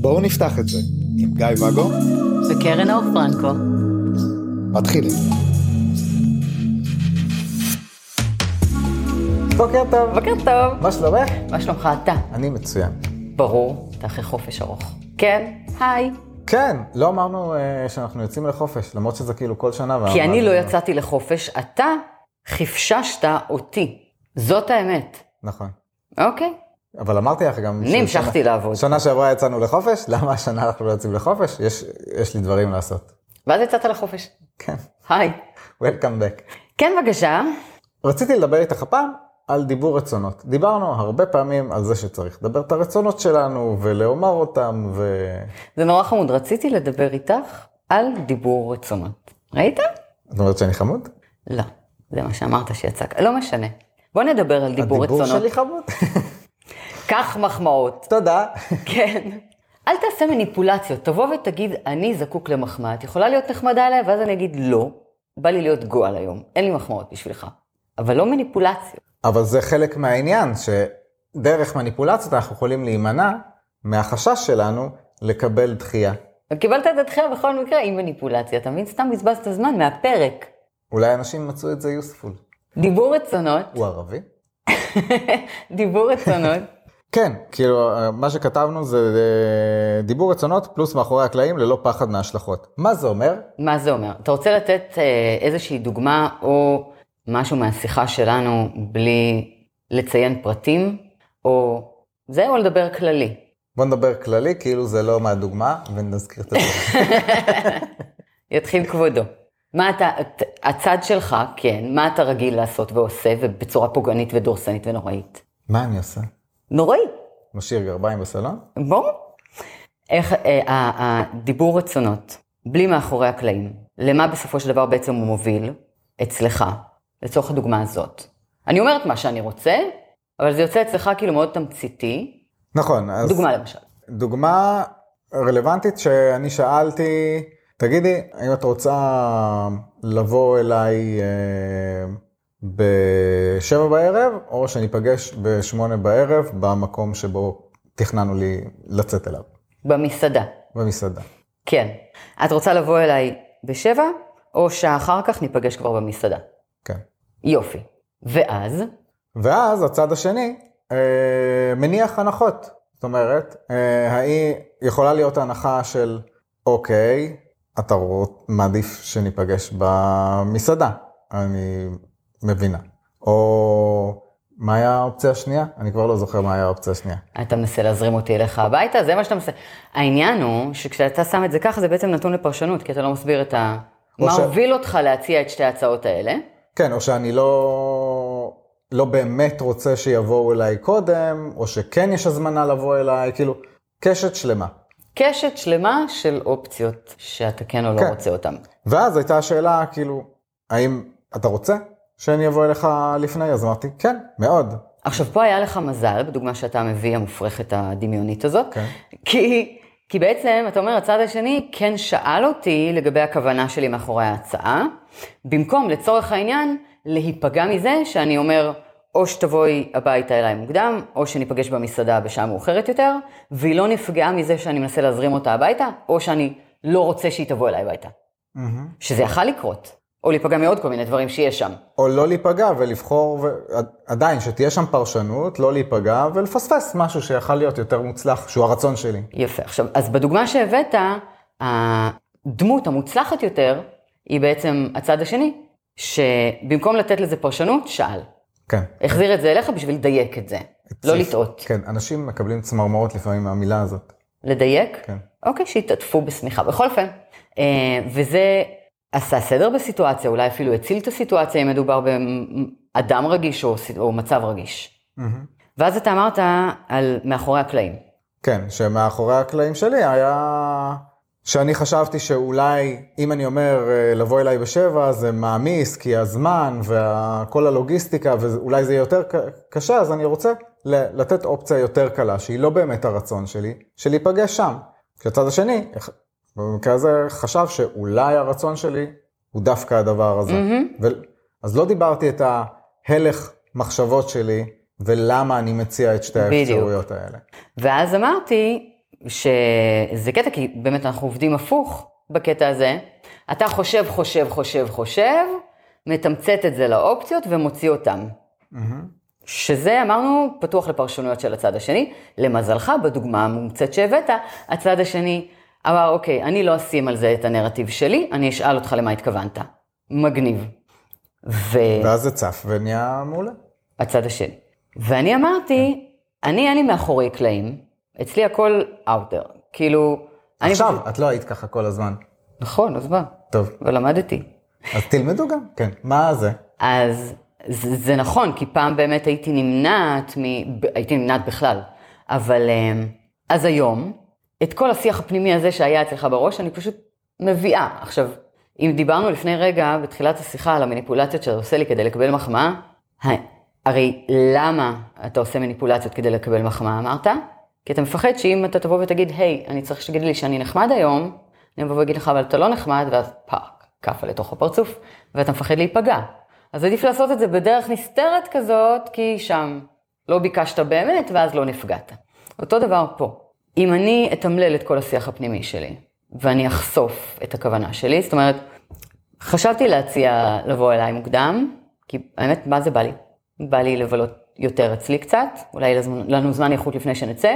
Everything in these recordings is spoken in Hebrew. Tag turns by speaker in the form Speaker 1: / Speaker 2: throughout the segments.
Speaker 1: בואו נפתח את זה עם גיא ואגו
Speaker 2: וקרן אור פרנקו.
Speaker 1: מתחילים.
Speaker 3: בוקר טוב.
Speaker 2: בוקר טוב.
Speaker 3: מה שלומך?
Speaker 2: מה שלומך אתה?
Speaker 3: אני מצוין.
Speaker 2: ברור, אתה אחרי חופש ארוך. כן, היי.
Speaker 3: כן, לא אמרנו אה, שאנחנו יוצאים לחופש, למרות שזה כאילו כל שנה.
Speaker 2: כי אני לא יצאתי לחופש, אתה חפששת אותי. זאת האמת.
Speaker 3: נכון.
Speaker 2: אוקיי?
Speaker 3: אבל אמרתי לך גם...
Speaker 2: אני המשכתי לעבוד.
Speaker 3: שנה שעברה יצאנו לחופש, למה השנה אנחנו לא יוצאים לחופש? יש, יש לי דברים לעשות.
Speaker 2: ואז יצאת לחופש.
Speaker 3: כן,
Speaker 2: היי.
Speaker 3: Welcome back.
Speaker 2: כן, בבקשה.
Speaker 3: רציתי לדבר איתך הפעם על דיבור רצונות. דיברנו הרבה פעמים על זה שצריך לדבר את הרצונות שלנו ולאמר אותם, ו...
Speaker 2: זה נורא חמוד. רציתי לדבר איתך על דיבור רצונות. ראית?
Speaker 3: את אומרת שאני חמוד?
Speaker 2: לא. זה מה שאמרת שיצא. לא משנה. בוא נדבר על דיבור
Speaker 3: הדיבור
Speaker 2: רצונות.
Speaker 3: שלי חמוד?
Speaker 2: קח מחמאות.
Speaker 3: תודה.
Speaker 2: כן. אל תעשה מניפולציות, תבוא ותגיד, אני זקוק למחמאה. את יכולה להיות נחמדה אליי, ואז אני אגיד, לא, בא לי להיות גועל היום, אין לי מחמאות בשבילך. אבל לא מניפולציות.
Speaker 3: אבל זה חלק מהעניין, שדרך מניפולציות אנחנו יכולים להימנע מהחשש שלנו לקבל דחייה.
Speaker 2: וקיבלת את הדחייה בכל מקרה עם מניפולציה, אתה מבין? סתם בזבזת זמן מהפרק.
Speaker 3: אולי אנשים מצאו את זה יוספול.
Speaker 2: דיבור רצונות,
Speaker 3: הוא ערבי?
Speaker 2: דיבור רצונות.
Speaker 3: כן, כאילו, מה שכתבנו זה אה, דיבור רצונות פלוס מאחורי הקלעים ללא פחד מההשלכות. מה זה אומר?
Speaker 2: מה זה אומר? אתה רוצה לתת אה, איזושהי דוגמה או משהו מהשיחה שלנו בלי לציין פרטים, או זה, או לדבר כללי?
Speaker 3: בוא נדבר כללי, כאילו זה לא מהדוגמה, ונזכיר את הדברים.
Speaker 2: יתחיל כבודו. מה אתה, את- הצד שלך, כן, מה אתה רגיל לעשות ועושה, ובצורה פוגענית ודורסנית ונוראית?
Speaker 3: מה אני עושה?
Speaker 2: נוראי,
Speaker 3: משאיר גרביים בסלון?
Speaker 2: ברור. איך אה, הדיבור רצונות, בלי מאחורי הקלעים, למה בסופו של דבר בעצם הוא מוביל אצלך, לצורך הדוגמה הזאת. אני אומרת מה שאני רוצה, אבל זה יוצא אצלך כאילו מאוד תמציתי.
Speaker 3: נכון, אז...
Speaker 2: דוגמה למשל.
Speaker 3: דוגמה רלוונטית שאני שאלתי, תגידי, האם את רוצה לבוא אליי אה, בשבע בערב, או שניפגש בשמונה בערב במקום שבו תכננו לי לצאת אליו,
Speaker 2: במסעדה.
Speaker 3: במסעדה.
Speaker 2: כן. את רוצה לבוא אליי בשבע, או שאחר כך ניפגש כבר במסעדה?
Speaker 3: כן.
Speaker 2: יופי. ואז,
Speaker 3: ואז הצד השני אה, מניח הנחות. זאת אומרת, אה, האי יכולה להיות הנחה של, אוקיי, אתה רוצ- מעדיף שניפגש במסעדה, אני מבינה. או מה היה האופציה השנייה? אני כבר לא זוכר מה היה האופציה השנייה.
Speaker 2: אתה מנסה להזרים אותי אליך הביתה, זה מה שאתה מנסה. העניין הוא שכשאתה שם את זה ככה, זה בעצם נתון לפרשנות, כי אתה לא מסביר את ה... מה
Speaker 3: ש-
Speaker 2: הוביל אותך להציע את שתי ההצעות האלה.
Speaker 3: כן, או שאני לא, לא באמת רוצה שיבואו אליי קודם, או שכן יש הזמנה לבוא אליי, כאילו, קשת שלמה.
Speaker 2: קשת שלמה של אופציות שאתה כן או לא
Speaker 3: כן.
Speaker 2: רוצה אותן.
Speaker 3: ואז הייתה השאלה, כאילו, האם אתה רוצה שאני אבוא אליך לפני? אז אמרתי, כן, מאוד.
Speaker 2: עכשיו, פה היה לך מזל, בדוגמה שאתה מביא, המופרכת הדמיונית הזאת,
Speaker 3: כן.
Speaker 2: כי, כי בעצם, אתה אומר, הצד השני כן שאל אותי לגבי הכוונה שלי מאחורי ההצעה, במקום, לצורך העניין, להיפגע מזה שאני אומר, או שתבואי הביתה אליי מוקדם, או שניפגש במסעדה בשעה מאוחרת יותר, והיא לא נפגעה מזה שאני מנסה להזרים אותה הביתה, או שאני לא רוצה שהיא תבוא אליי הביתה. שזה יכל לקרות, או להיפגע מעוד כל מיני דברים שיש שם.
Speaker 3: או לא להיפגע ולבחור, ו... עדיין, שתהיה שם פרשנות, לא להיפגע ולפספס משהו שיכול להיות יותר מוצלח, שהוא הרצון שלי.
Speaker 2: יפה. עכשיו, אז בדוגמה שהבאת, הדמות המוצלחת יותר היא בעצם הצד השני, שבמקום לתת לזה פרשנות, שאל.
Speaker 3: כן.
Speaker 2: החזיר את זה אליך בשביל לדייק את זה, לא לטעות.
Speaker 3: כן, אנשים מקבלים צמרמורות לפעמים מהמילה הזאת.
Speaker 2: לדייק?
Speaker 3: כן.
Speaker 2: אוקיי, שיתעטפו בשמיכה. בכל אופן, אה, וזה עשה סדר בסיטואציה, אולי אפילו הציל את הסיטואציה אם מדובר באדם רגיש או, או מצב רגיש. ואז אתה אמרת על מאחורי הקלעים.
Speaker 3: כן, שמאחורי הקלעים שלי היה שאני חשבתי שאולי אם אני אומר אה, לבוא אליי בשבע זה מעמיס כי הזמן וכל הלוגיסטיקה ואולי זה יהיה יותר קשה אז אני רוצה לתת אופציה יותר קלה שהיא לא באמת הרצון שלי, של להיפגש שם. כשהצד השני, במקרה הזה חשב שאולי הרצון שלי הוא דווקא הדבר הזה. ו- אז לא דיברתי את ההלך המחשבות שלי, ולמה אני מציע את שתי. האפשרויות האלה.
Speaker 2: ואז אמרתי שזה קטע, כי באמת אנחנו עובדים הפוך בקטע הזה. אתה חושב, חושב, חושב, חושב, מתמצת את זה לאופציות ומוציא אותם. שזה, אמרנו, פתוח לפרשנויות של הצד השני. למזלך, בדוגמה המומצאת שהבאת, הצד השני אמר, אוקיי, אני לא אשים על זה את הנרטיב שלי, אני אשאל אותך למה התכוונת. מגניב. והצד
Speaker 3: ואז זה צף ונהיה מעולה.
Speaker 2: השני. ואני אמרתי, אני, אני מאחורי קלעים, אצלי הכל there. כאילו...
Speaker 3: עכשיו,
Speaker 2: פשוט-
Speaker 3: את לא היית ככה כל הזמן.
Speaker 2: נכון, אז מה?
Speaker 3: טוב,
Speaker 2: ולמדתי.
Speaker 3: אז תלמדו גם, כן. מה זה?
Speaker 2: אז זה, זה נכון, כי פעם באמת הייתי נמנעת, מ... הייתי נמנעת בכלל, אבל אמ, אז היום, את כל השיח הפנימי הזה שהיה אצלך בראש, אני פשוט מביאה. עכשיו, אם דיברנו לפני רגע, בתחילת השיחה, על המניפולציות שאתה עושה לי כדי לקבל מחמאה, הרי למה אתה עושה מניפולציות כדי לקבל מחמאה, אמרת? כי אתה מפחד שאם אתה תבוא ותגיד, היי, אני צריך שתגיד לי שאני נחמד היום, אני אבוא ואגיד לך, אבל אתה לא נחמד, ואז fuck, כאפה לתוך הפרצוף, ואתה מפחד להיפגע. אז עדיף לעשות את זה בדרך נסתרת כזאת, כי שם לא ביקשת באמת, ואז לא נפגעת. אותו דבר פה. אם אני אתמלל את כל השיח הפנימי שלי, ואני אחשוף את הכוונה שלי, זאת אומרת, חשבתי להציע לבוא אליי מוקדם, כי האמת, מה זה בא לי? בא לי לבלות יותר אצלי קצת, אולי לנו זמן איכות לפני שנצא,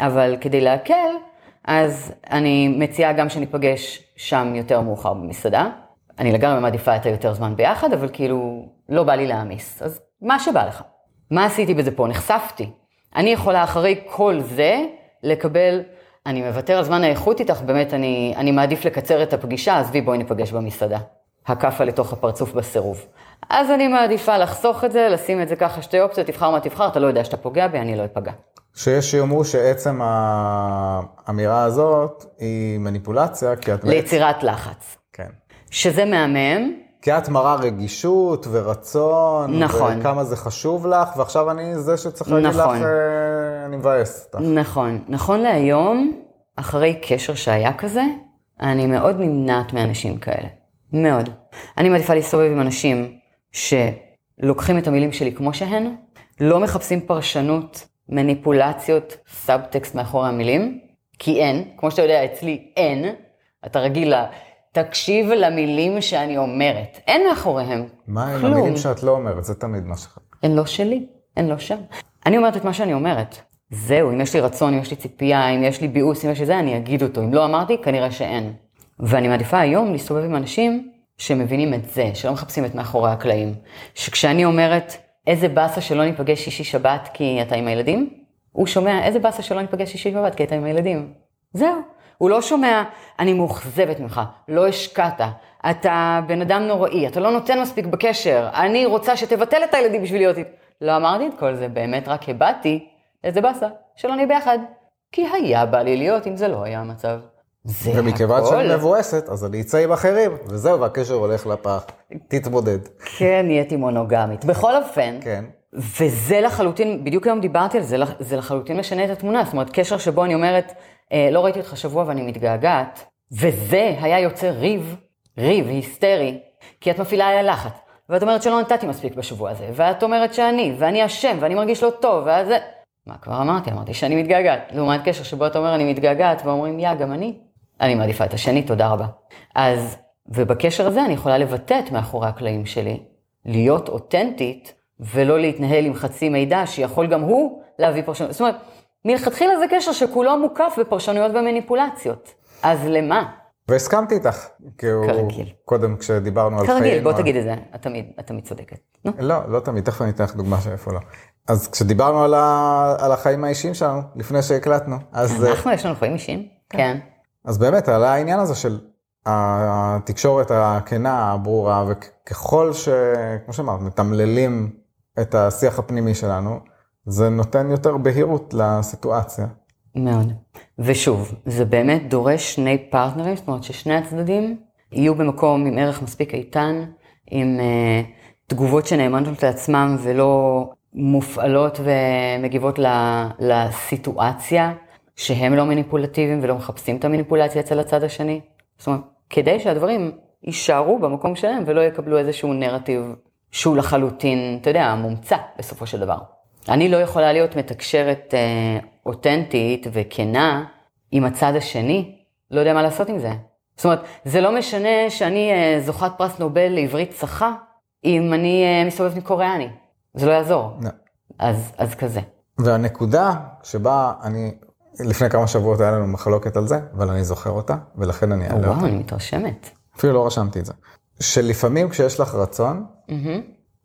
Speaker 2: אבל כדי להקל, אז אני מציעה גם שניפגש שם יותר מאוחר במסעדה. אני לגמרי מעדיפה את היותר זמן ביחד, אבל כאילו, לא בא לי להעמיס. אז מה שבא לך. מה עשיתי בזה פה? נחשפתי. אני יכולה אחרי כל זה לקבל, אני מוותר על זמן האיכות איתך, באמת, אני, אני מעדיף לקצר את הפגישה, עזבי, בואי ניפגש במסעדה. הכאפה לתוך הפרצוף בסירוב. אז אני מעדיפה לחסוך את זה, לשים את זה ככה שתי אופציות, תבחר מה תבחר, אתה לא יודע שאתה פוגע בי, אני לא אפגע.
Speaker 3: שיש שיאמרו שעצם האמירה הזאת היא מניפולציה, כי את...
Speaker 2: ליצירת לחץ.
Speaker 3: כן.
Speaker 2: שזה מהמם,
Speaker 3: כי את מראה רגישות ורצון,
Speaker 2: נכון.
Speaker 3: וכמה זה חשוב לך, ועכשיו אני זה שצריך להגיד
Speaker 2: נכון.
Speaker 3: לך, אה, אני מבאס אותך.
Speaker 2: נכון. נכון להיום, אחרי קשר שהיה כזה, אני מאוד נמנעת מאנשים כאלה. מאוד. אני מעדיפה להסתובב עם אנשים שלוקחים את המילים שלי כמו שהן, לא מחפשים פרשנות, מניפולציות, סאבטקסט מאחורי המילים, כי אין, כמו שאתה יודע, אצלי אין, אתה רגיל ל... תקשיב למילים שאני אומרת. אין מאחוריהם
Speaker 3: מה עם
Speaker 2: כלום.
Speaker 3: המילים שאת לא אומרת? זה תמיד מה שלך.
Speaker 2: הן לא שלי, הן לא שם. אני אומרת את מה שאני אומרת. זהו, אם יש לי רצון, אם יש לי ציפייה, אם יש לי ביאוס, אם יש לי זה, אני אגיד אותו. אם לא אמרתי, כנראה שאין. ואני מעדיפה היום להסתובב עם אנשים שמבינים את זה, שלא מחפשים את מאחורי הקלעים. שכשאני אומרת, איזה באסה שלא ניפגש שישי שבת כי אתה עם הילדים, הוא שומע, איזה באסה שלא ניפגש שישי שבת כי אתה עם הילדים. זהו. הוא לא שומע, אני מאוכזבת ממך, לא השקעת, אתה בן אדם נוראי, אתה לא נותן מספיק בקשר, אני רוצה שתבטל את הילדים בשביל להיות איתי. לא אמרתי את כל זה, באמת רק הבעתי איזה באסה שלא נהיה ביחד. כי היה בא לי להיות אם זה לא היה המצב. זה
Speaker 3: ומכיוון
Speaker 2: הכל.
Speaker 3: שאני מבואסת, אז אני אצא עם אחרים, וזהו, והקשר הולך לפח. תתמודד.
Speaker 2: כן, נהייתי מונוגמית. בכל אופן,
Speaker 3: כן.
Speaker 2: וזה לחלוטין, בדיוק היום דיברתי על זה, זה לחלוטין משנה את התמונה. זאת אומרת, קשר שבו אני אומרת, אה, לא ראיתי אותך שבוע ואני מתגעגעת, וזה היה יוצר ריב, ריב היסטרי, כי את מפעילה עליה לחץ. ואת אומרת שלא נתתי מספיק בשבוע הזה, ואת אומרת שאני, ואני אשם, ואני מרגיש לא טוב, ואז זה... מה כבר אמרתי? אמרתי שאני מתגעגעת. לעומת קשר שבו אתה אומר אני מתגעגעת, ואומרים, יא, גם אני. אני מעדיפה את השני, תודה רבה. אז, ובקשר הזה אני יכולה לבטא את מאחורי הקלעים שלי, להיות אותנטית, ולא להתנהל עם חצי מידע שיכול גם הוא להביא פרשנות. זאת אומרת, מלכתחילה זה קשר שכולו מוקף בפרשנויות ומניפולציות. אז למה?
Speaker 3: והסכמתי איתך. כי הוא...
Speaker 2: כרגיל.
Speaker 3: קודם כשדיברנו על חיים...
Speaker 2: כרגיל, בוא תגיד את זה, את תמיד, את תמיד צודקת. נו.
Speaker 3: לא, לא תמיד, תכף אני אתן לך דוגמה של איפה לא. אז כשדיברנו על, ה... על החיים האישיים שלנו, לפני שהקלטנו, אז,
Speaker 2: אנחנו, יש לנו חיים אישיים? כן.
Speaker 3: אז באמת עלה העניין הזה של התקשורת הכנה, הברורה, וככל ש... כמו שאמרת, מתמללים את השיח הפנימי שלנו, זה נותן יותר בהירות לסיטואציה.
Speaker 2: מאוד. ושוב, זה באמת דורש שני פרטנרים, זאת אומרת ששני הצדדים יהיו במקום עם ערך מספיק איתן, עם uh, תגובות שנאמנות לעצמם ולא מופעלות ומגיבות ל, לסיטואציה, שהם לא מניפולטיביים ולא מחפשים את המניפולציה אצל הצד השני. זאת אומרת, כדי שהדברים יישארו במקום שלהם ולא יקבלו איזשהו נרטיב שהוא לחלוטין, אתה יודע, מומצא בסופו של דבר. אני לא יכולה להיות מתקשרת אה, אותנטית וכנה עם הצד השני, לא יודע מה לעשות עם זה. זאת אומרת, זה לא משנה שאני אה, זוכת פרס נובל לעברית צחה, אם אני אה, מסתובבת עם קוריאני. זה לא יעזור.
Speaker 3: לא.
Speaker 2: אז, אז כזה.
Speaker 3: והנקודה שבה אני, לפני כמה שבועות היה לנו מחלוקת על זה, אבל אני זוכר אותה, ולכן אני אעלה
Speaker 2: וואו,
Speaker 3: אותה.
Speaker 2: אני מתרשמת.
Speaker 3: אפילו לא רשמתי את זה. שלפעמים כשיש לך רצון,
Speaker 2: מהמם.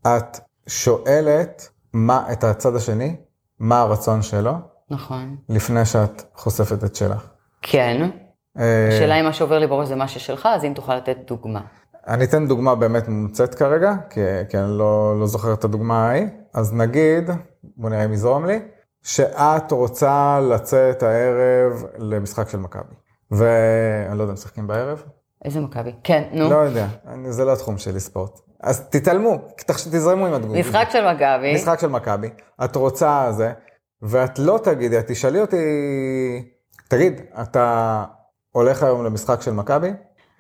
Speaker 3: את שואלת מה, את הצד השני, מה הרצון שלו,
Speaker 2: נכון.
Speaker 3: לפני שאת חושפת את שלך.
Speaker 2: כן.
Speaker 3: אה,
Speaker 2: השאלה אם מה שעובר לי בראש זה מה ששלך, אז אם תוכל לתת דוגמה.
Speaker 3: אני אתן דוגמה באמת מומצאת כרגע, כי, כי אני לא, לא זוכר את הדוגמה ההיא. אז נגיד, בוא נראה אם יזרום לי, שאת רוצה לצאת הערב למשחק של מכבי. ואני לא יודע משחקים בערב?
Speaker 2: איזה מכבי? כן, נו.
Speaker 3: לא יודע, אני, זה לא התחום שלי ספורט. אז תתעלמו, תחש- תזרמו עם התגובה.
Speaker 2: משחק של מכבי.
Speaker 3: משחק של מכבי, את רוצה זה, ואת לא תגידי, את תשאלי אותי, תגיד, אתה הולך היום למשחק של מכבי?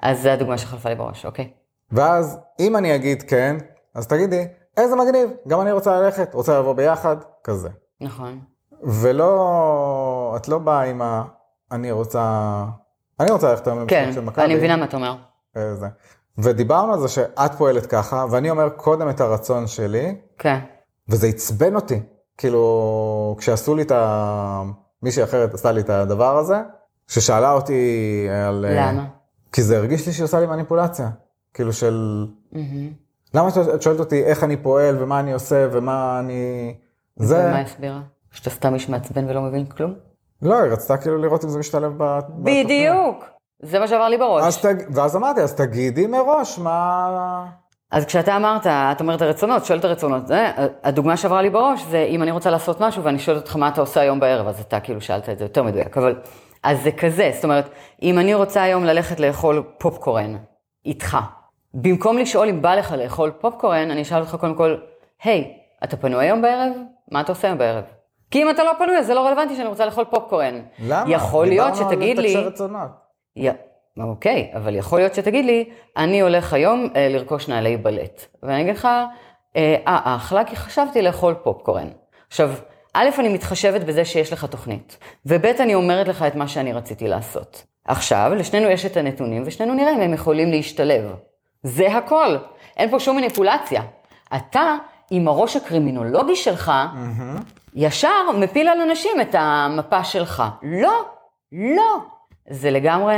Speaker 2: אז זו הדוגמה שחלפה לי בראש, אוקיי.
Speaker 3: ואז אם אני אגיד כן, אז תגידי, איזה מגניב, גם אני רוצה ללכת, רוצה לבוא ביחד, כזה.
Speaker 2: נכון.
Speaker 3: ולא, את לא באה עם ה... אני רוצה... אני רוצה ללכת היום למשחק
Speaker 2: כן,
Speaker 3: של מכבי.
Speaker 2: אני מבינה מה אתה אומר.
Speaker 3: אה, זה. ודיברנו על זה שאת פועלת ככה, ואני אומר קודם את הרצון שלי,
Speaker 2: כן.
Speaker 3: וזה עצבן אותי. כאילו, כשעשו לי את ה... מישהי אחרת עשתה לי את הדבר הזה, ששאלה אותי על... אה,
Speaker 2: למה?
Speaker 3: כי זה הרגיש לי שהיא עושה לי מניפולציה. כאילו של...
Speaker 2: מהמם.
Speaker 3: למה את שואלת אותי איך אני פועל ומה אני עושה ומה אני... זה...
Speaker 2: ומה הסבירה? שאתה סתם איש מעצבן ולא מבין כלום?
Speaker 3: לא, היא רצתה כאילו לראות אם זה משתלב. בתוכנית.
Speaker 2: בדיוק. זה מה שעבר לי בראש.
Speaker 3: אז תג... ואז אמרתי, אז תגידי מראש מה...
Speaker 2: אז כשאתה אמרת, את אומרת הרצונות, שואלת הרצונות, זה, הדוגמה שעברה לי בראש זה אם אני רוצה לעשות משהו ואני שואלת אותך מה אתה עושה היום בערב, אז אתה כאילו שאלת את זה יותר מדויק, אבל אז זה כזה, זאת אומרת, אם אני רוצה היום ללכת לאכול פופקורן איתך, במקום לשאול אם בא לך לאכול פופקורן, אני אשאל אותך קודם כל, היי, אתה פנוי היום בערב? מה אתה עושה היום בערב? כי אם אתה לא פנוי, אז זה לא רלוונטי שאני רוצה לאכול פופקורן.
Speaker 3: למה?
Speaker 2: יכול להיות
Speaker 3: דיברנו על
Speaker 2: שתגיד לי...
Speaker 3: לתקשר רצונות.
Speaker 2: י... אוקיי, אבל יכול להיות שתגיד לי, אני הולך היום אה, לרכוש נעלי בלט. ואני אגיד לך, אה, אה, אחלה, כי חשבתי לאכול פופקורן. עכשיו, א', אני מתחשבת בזה שיש לך תוכנית, וב', אני אומרת לך את מה שאני רציתי לעשות. עכשיו, לשנינו יש את הנתונים, ושנינו נראה אם הם יכולים להשתלב. זה הכל. אין פה שום מניפולציה. אתה, עם הראש הקרימינולוגי שלך, ישר מפיל על אנשים את המפה שלך. לא, לא. זה לגמרי,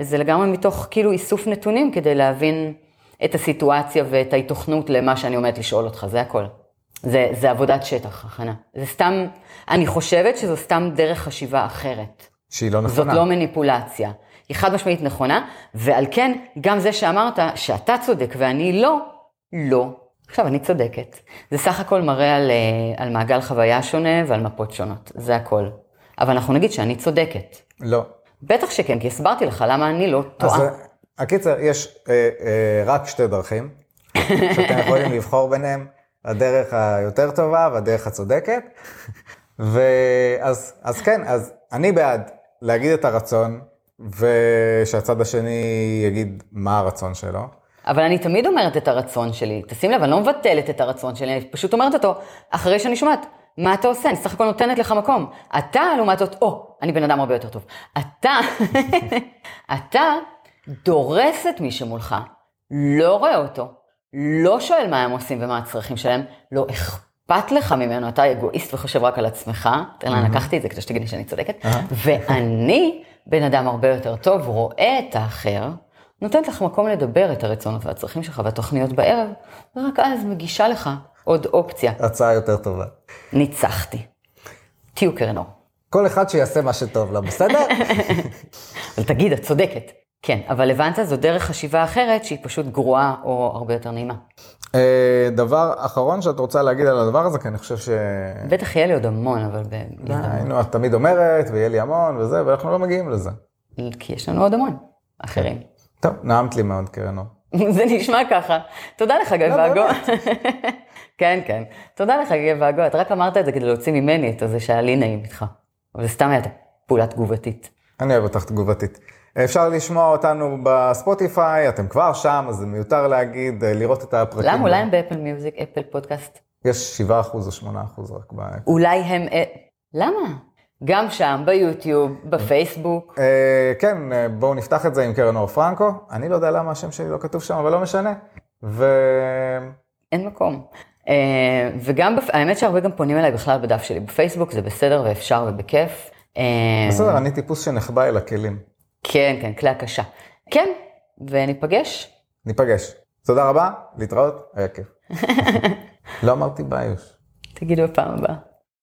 Speaker 2: זה לגמרי מתוך כאילו איסוף נתונים כדי להבין את הסיטואציה ואת ההיתוכנות למה שאני עומדת לשאול אותך, זה הכל. זה, זה עבודת שטח, הכנה. זה סתם, אני חושבת שזו סתם דרך חשיבה אחרת.
Speaker 3: שהיא לא
Speaker 2: זאת
Speaker 3: נכונה.
Speaker 2: לא מניפולציה. היא חד משמעית נכונה, ועל כן, גם זה שאמרת שאתה צודק ואני לא, לא. עכשיו, אני צודקת. זה סך הכל מראה על, אה, על מעגל חוויה שונה ועל מפות שונות, זה הכל. אבל אנחנו נגיד שאני צודקת.
Speaker 3: לא.
Speaker 2: בטח שכן, כי הסברתי לך למה אני לא
Speaker 3: אז
Speaker 2: טועה.
Speaker 3: אה, הקיצר, יש אה, אה, רק שתי דרכים, שאתם יכולים לבחור ביניהם, הדרך היותר טובה והדרך הצודקת. ואז אז כן, אז אני בעד להגיד את הרצון, ושהצד השני יגיד מה הרצון שלו.
Speaker 2: אבל אני תמיד אומרת את הרצון שלי. תשים לב, אני לא מבטלת את הרצון שלי, אני פשוט אומרת אותו אחרי שאני שומעת. מה אתה עושה? אני סך הכל נותנת לך מקום. אתה, לעומת זאת, או, אני בן אדם הרבה יותר טוב. אתה, אתה דורס את מי שמולך, לא רואה אותו, לא שואל מה הם עושים ומה הצרכים שלהם, לא אכפת לך ממנו, אתה אגואיסט וחושב רק על עצמך, תן לה, לקחתי את זה כדי שתגיד לי שאני צודקת, ואני בן אדם הרבה יותר טוב, רואה את האחר, נותנת לך מקום לדבר את הרצונות והצרכים שלך והתוכניות בערב, ורק אז מגישה לך עוד אופציה.
Speaker 3: הצעה יותר טובה.
Speaker 2: ניצחתי. תהיו קרן אור.
Speaker 3: כל אחד שיעשה מה שטוב לו, בסדר?
Speaker 2: אבל תגיד, את צודקת. כן, אבל הבנת, זו דרך חשיבה אחרת שהיא פשוט גרועה או הרבה יותר נעימה.
Speaker 3: אה, דבר אחרון שאת רוצה להגיד על הדבר הזה, כי אני חושב ש...
Speaker 2: בטח יהיה לי עוד המון, אבל.
Speaker 3: די, נו, את תמיד אומרת, ויהיה לי המון וזה, ואנחנו לא מגיעים לזה.
Speaker 2: כי יש לנו עוד המון אחרים.
Speaker 3: טוב, נעמת לי מאוד, קרן אור.
Speaker 2: זה נשמע ככה. תודה לך, גיא
Speaker 3: לא,
Speaker 2: ואגו. כן, כן. תודה לך, גיא ואגו. אתה רק אמרת את זה כדי להוציא ממני את זה שהיה לי נעים איתך. אבל זה סתם הייתה פעולה תגובתית.
Speaker 3: אני אוהב אותך תגובתית. אפשר לשמוע אותנו בספוטיפיי, אתם כבר שם, אז זה מיותר להגיד, אה, לראות את הפרקים.
Speaker 2: למה? אולי הם באפל מיוזיק, אפל פודקאסט?
Speaker 3: יש 7% או 8% רק באפל.
Speaker 2: אולי הם... אה, למה? גם שם, ביוטיוב, בפייסבוק.
Speaker 3: אה, כן, אה, בואו נפתח את זה עם קרן אור פרנקו. אני לא יודע למה השם שלי לא כתוב שם, אבל לא משנה. ו...
Speaker 2: אין מקום. אה, וגם, האמת שהרבה גם פונים אליי בכלל בדף שלי בפייסבוק, זה בסדר ואפשר ובכיף.
Speaker 3: בסדר, אני טיפוס שנחבא אל הכלים.
Speaker 2: כן, כן, כלי הקשה. כן, וניפגש.
Speaker 3: ניפגש. תודה רבה, להתראות, היה כיף. לא אמרתי ביוש.
Speaker 2: תגידו בפעם הבאה.